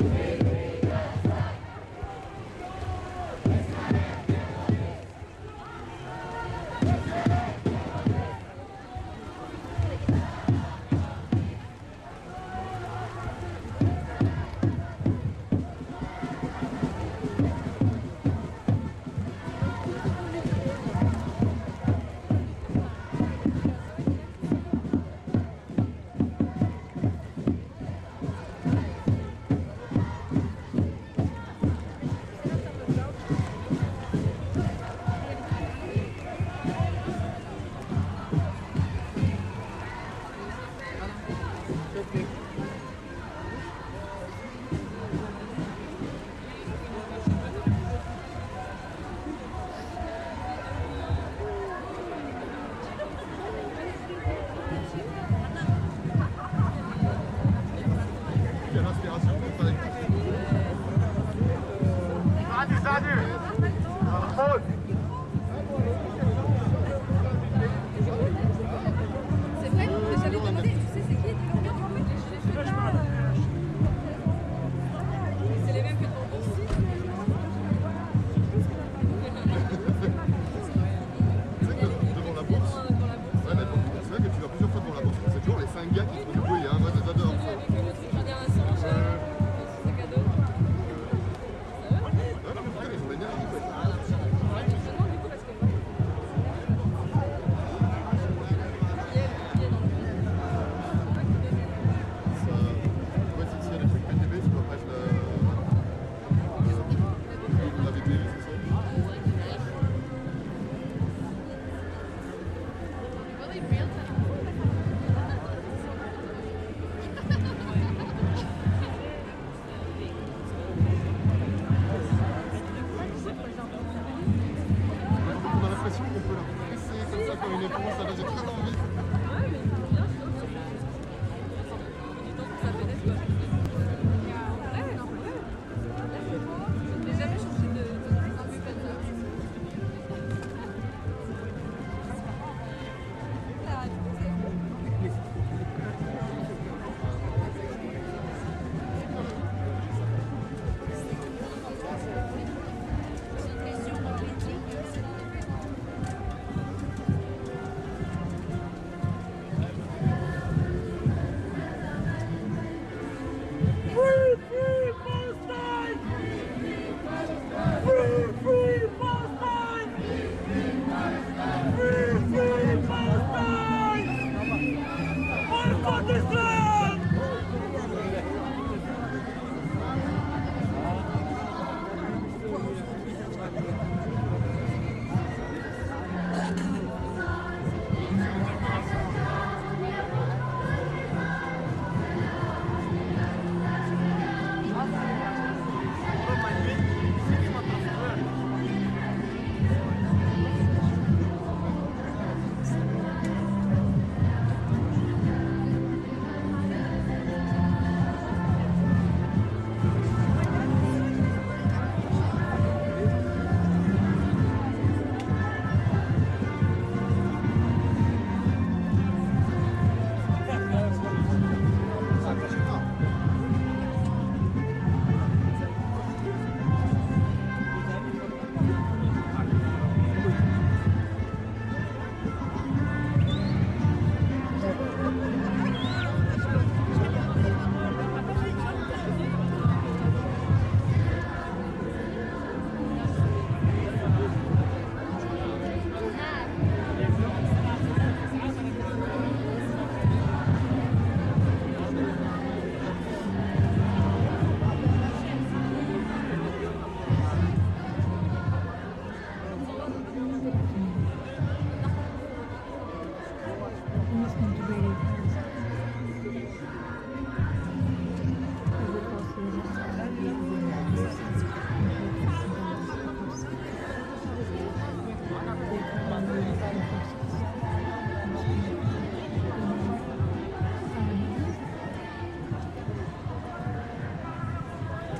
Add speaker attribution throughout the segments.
Speaker 1: C'est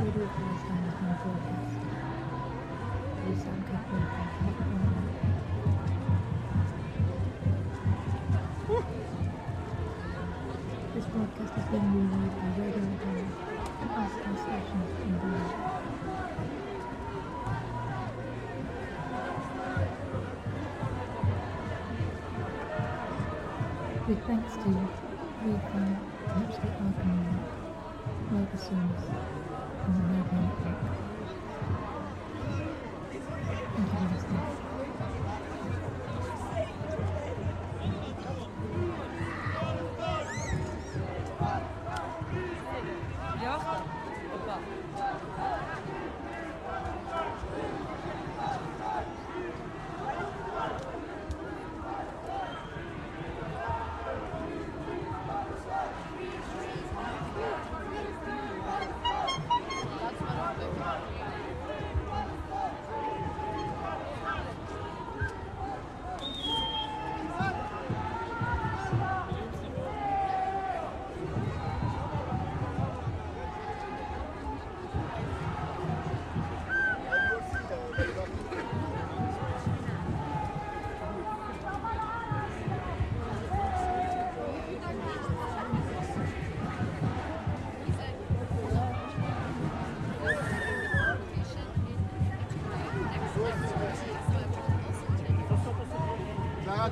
Speaker 2: This broadcast is being relayed by radio and Austin stations in Berlin. With thanks to
Speaker 3: Lee Fang,
Speaker 1: Mm-hmm.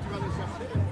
Speaker 1: Tu vas les chercher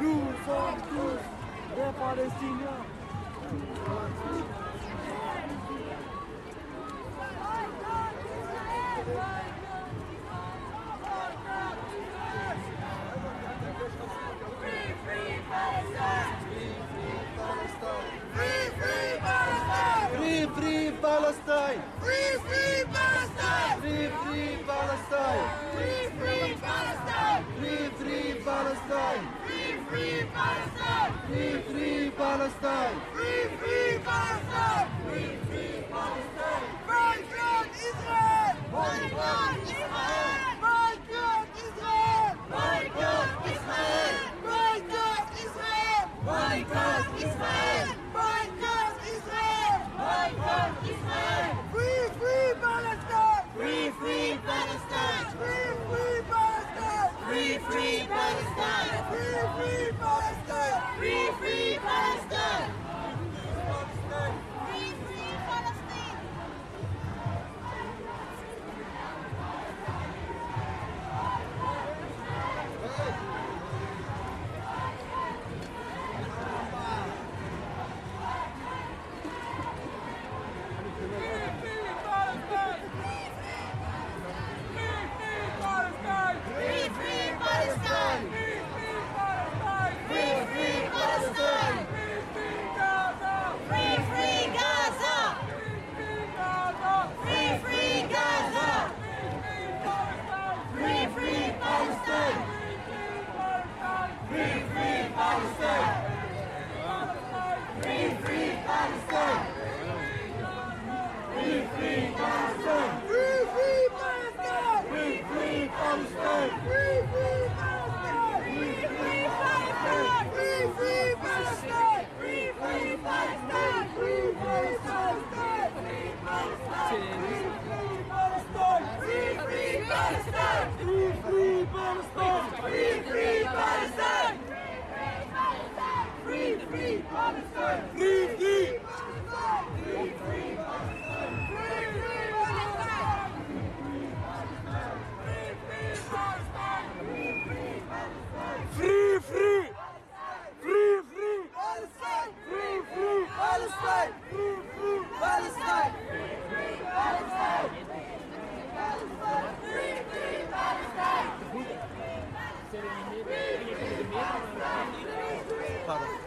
Speaker 1: Nous sommes tous des Palestiniens.
Speaker 2: পারো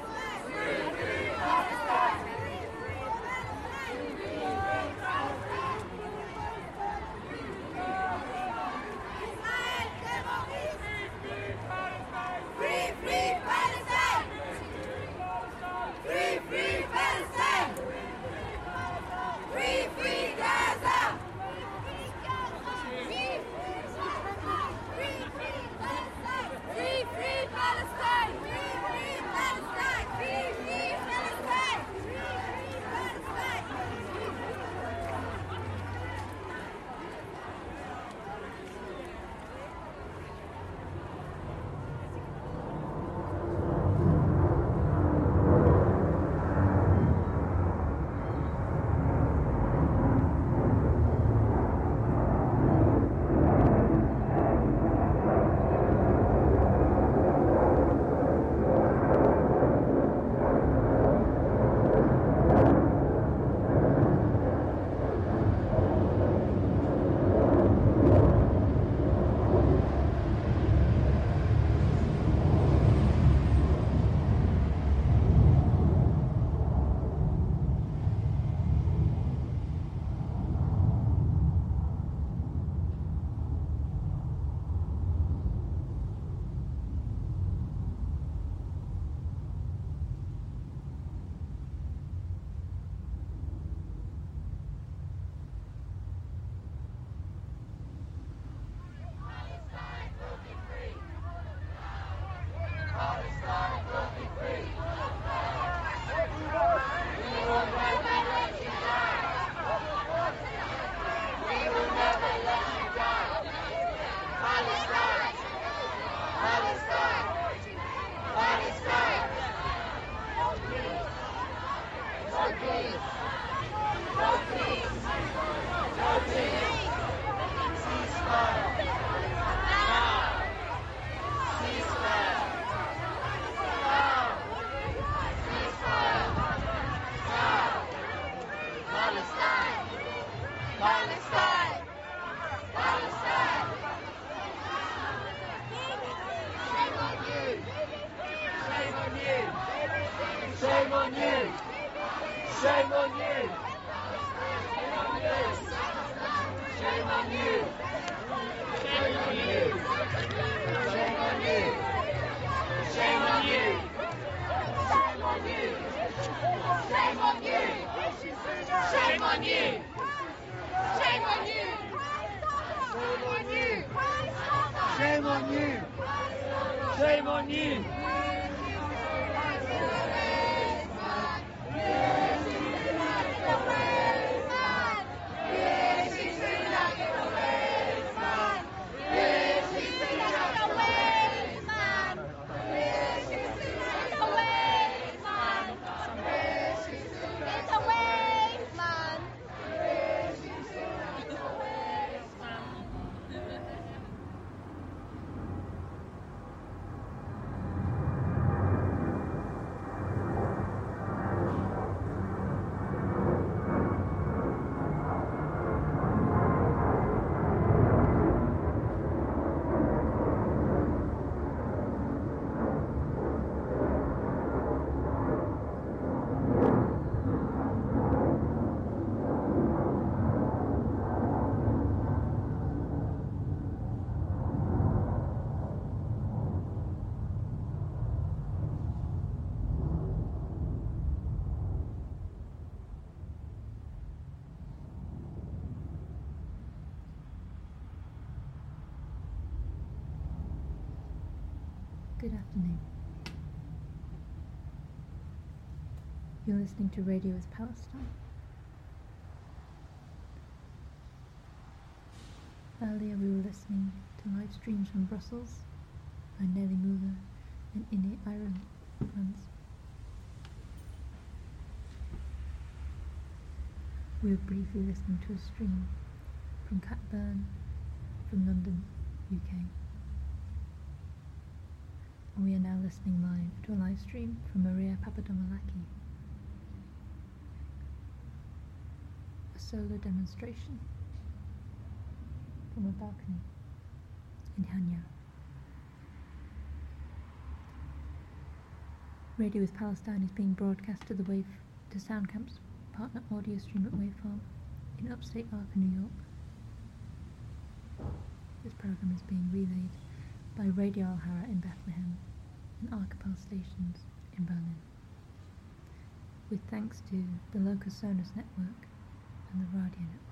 Speaker 2: listening to Radio is Palestine. Earlier we were listening to live streams from Brussels by Nele Möller and Inne Eysermans. We were briefly listening to a stream from Cat Byrne from London, UK. And we are now listening live to a live stream from Maria Papadomanolaki. Solar demonstration from a balcony in Chania. Radio with Palestine is being broadcast to the Wave to Soundcamp's partner audio stream at Wave Farm in upstate Acra, New York. This program is being relayed by Radio Alhara in Bethlehem and Archipel stations in Berlin. With thanks to the Locus Sonus Network and the Radio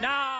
Speaker 1: No.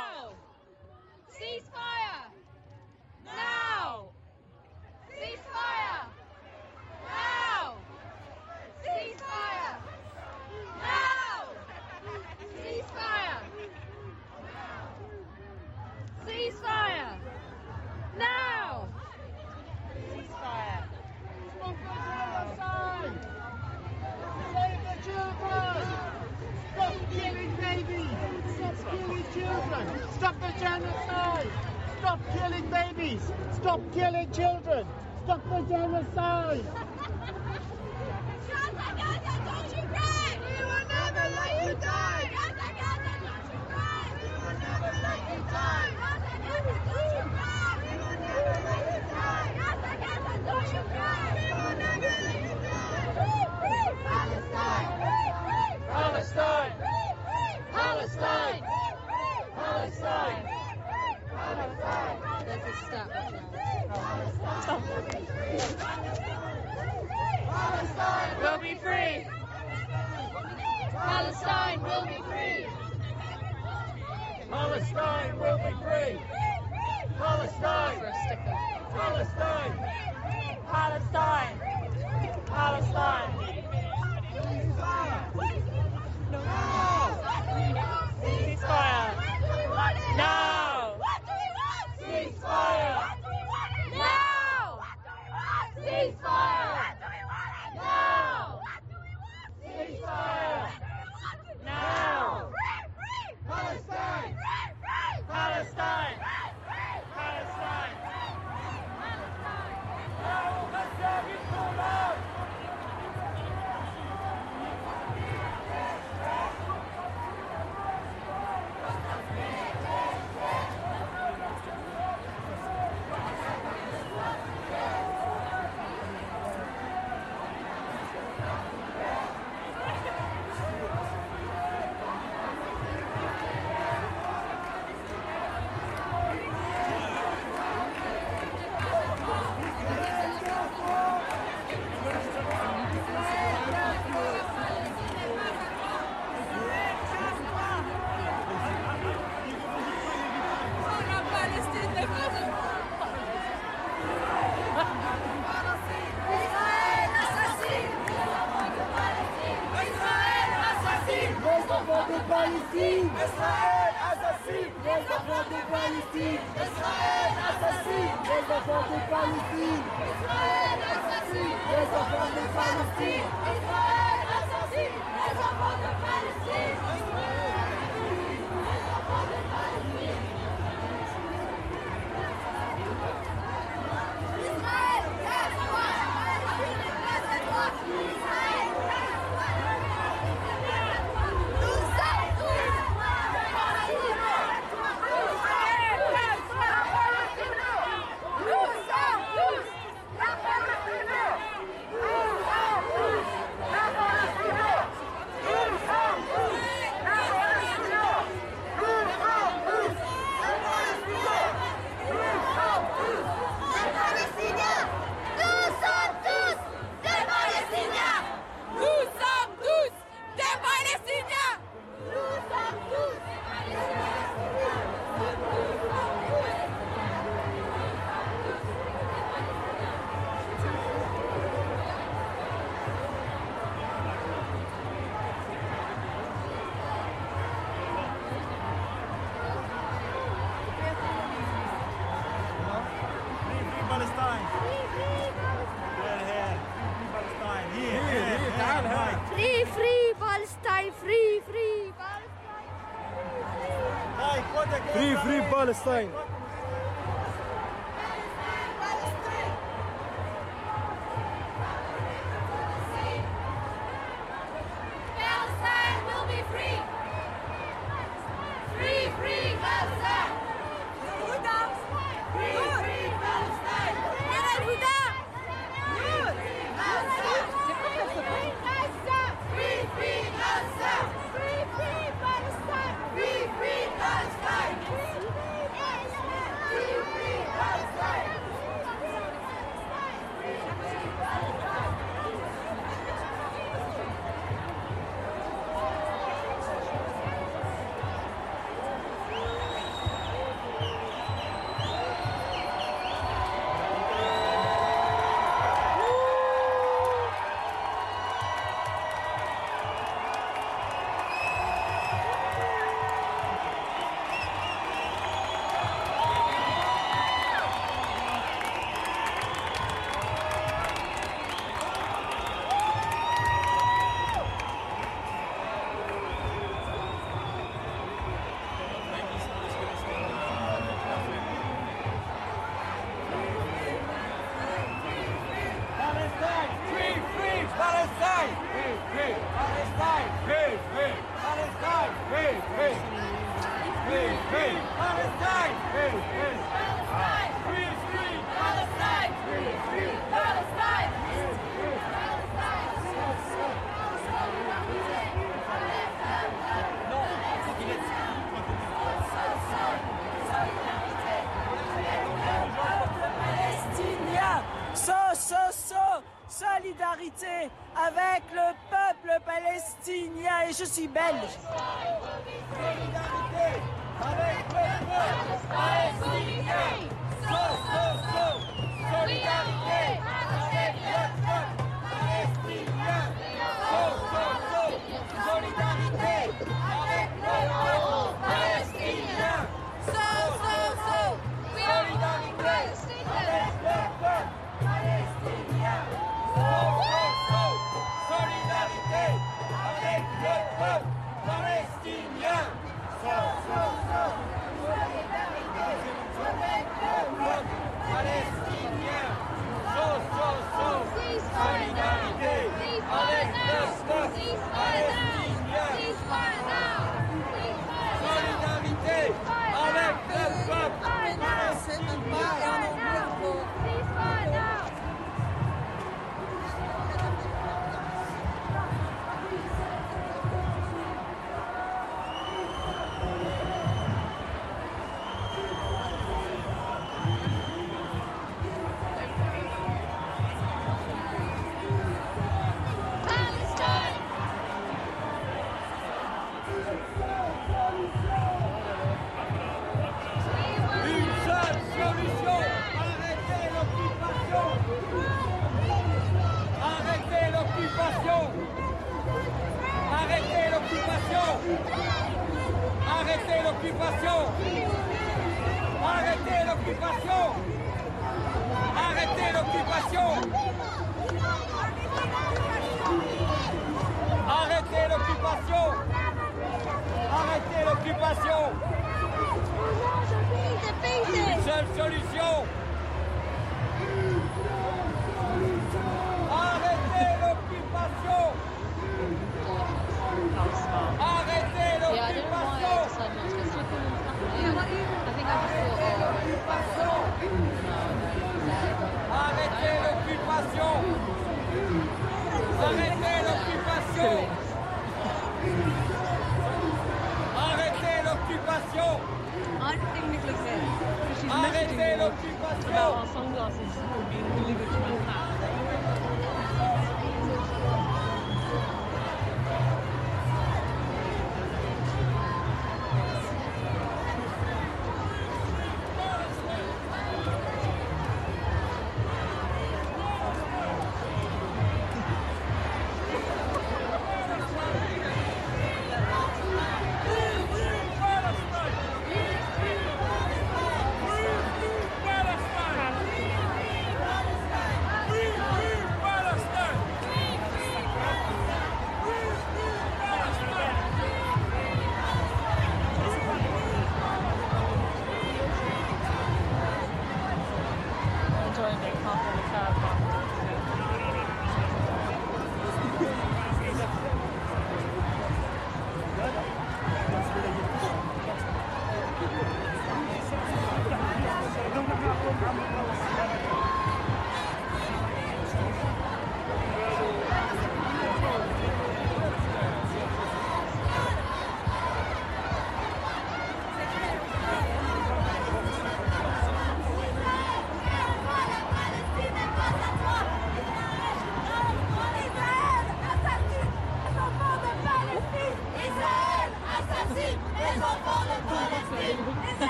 Speaker 1: Free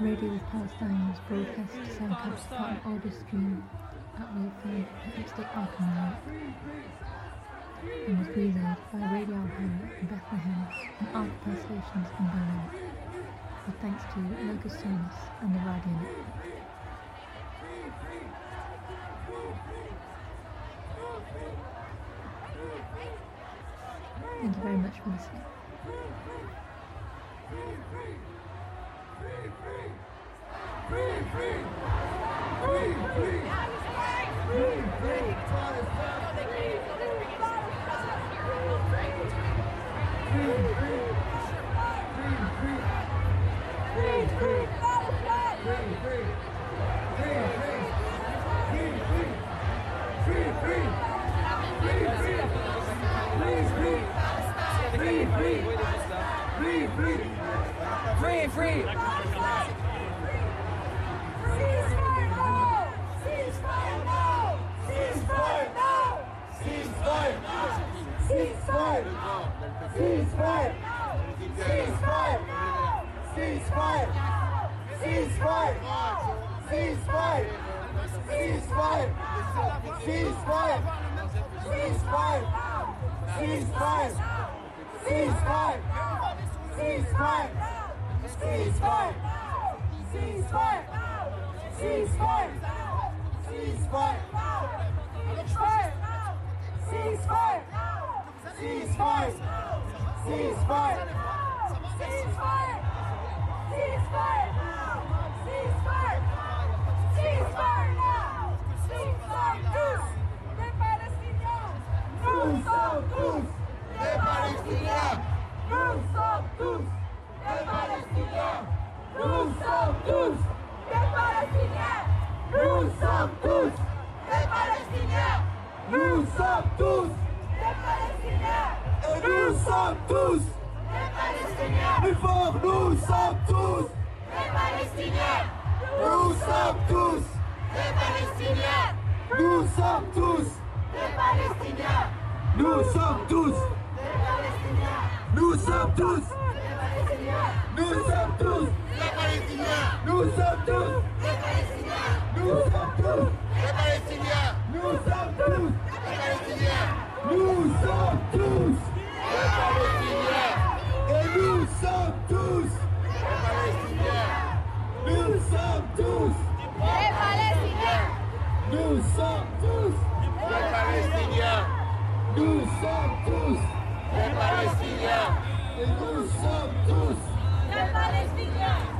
Speaker 2: Radio Palestine was broadcast simulcast on Audio at Wave Farm Acoustic Archive and was relayed by Radio Al-Hara in Bethlehem and other power stations in Berlin with thanks to Locus Sonus and the Radio Thank you very much for listening.
Speaker 1: fire! Cease
Speaker 4: fire! Cease fire!
Speaker 1: Cease fire! Cease fire! Cease fire! Cease fire! Cease fire! Cease fire! Cease fire! Cease fire! Cease fire! Cease fire now! Cease fire now! Les Palestiniens, nous sommes tous les Palestiniens! Nous sommes tous les Palestiniens! Nous sommes tous les Palestiniens! Nous sommes tous les Palestiniens! Nous sommes tous les Palestiniens! Et nous sommes tous les Palestiniens! Plus fort, nous sommes tous les Palestiniens! Nous sommes tous les Palestiniens! Nous sommes tous les Palestiniens! Nous sommes tous les Palestiniens! Nous sommes tous les Palestiniens! Nous sommes tous les Palestiniens! Nous sommes tous les Palestiniens! Nous sommes tous les Palestiniens! Nous sommes tous les Palestiniens! Nous sommes tous les Palestiniens! Et nous sommes tous les Palestiniens! Nous sommes tous
Speaker 5: Les Palestiniens
Speaker 1: nous sommes tous les Palestiniens. Nous sommes tous de Palestina. Et nous sommes tous
Speaker 5: de Palestina.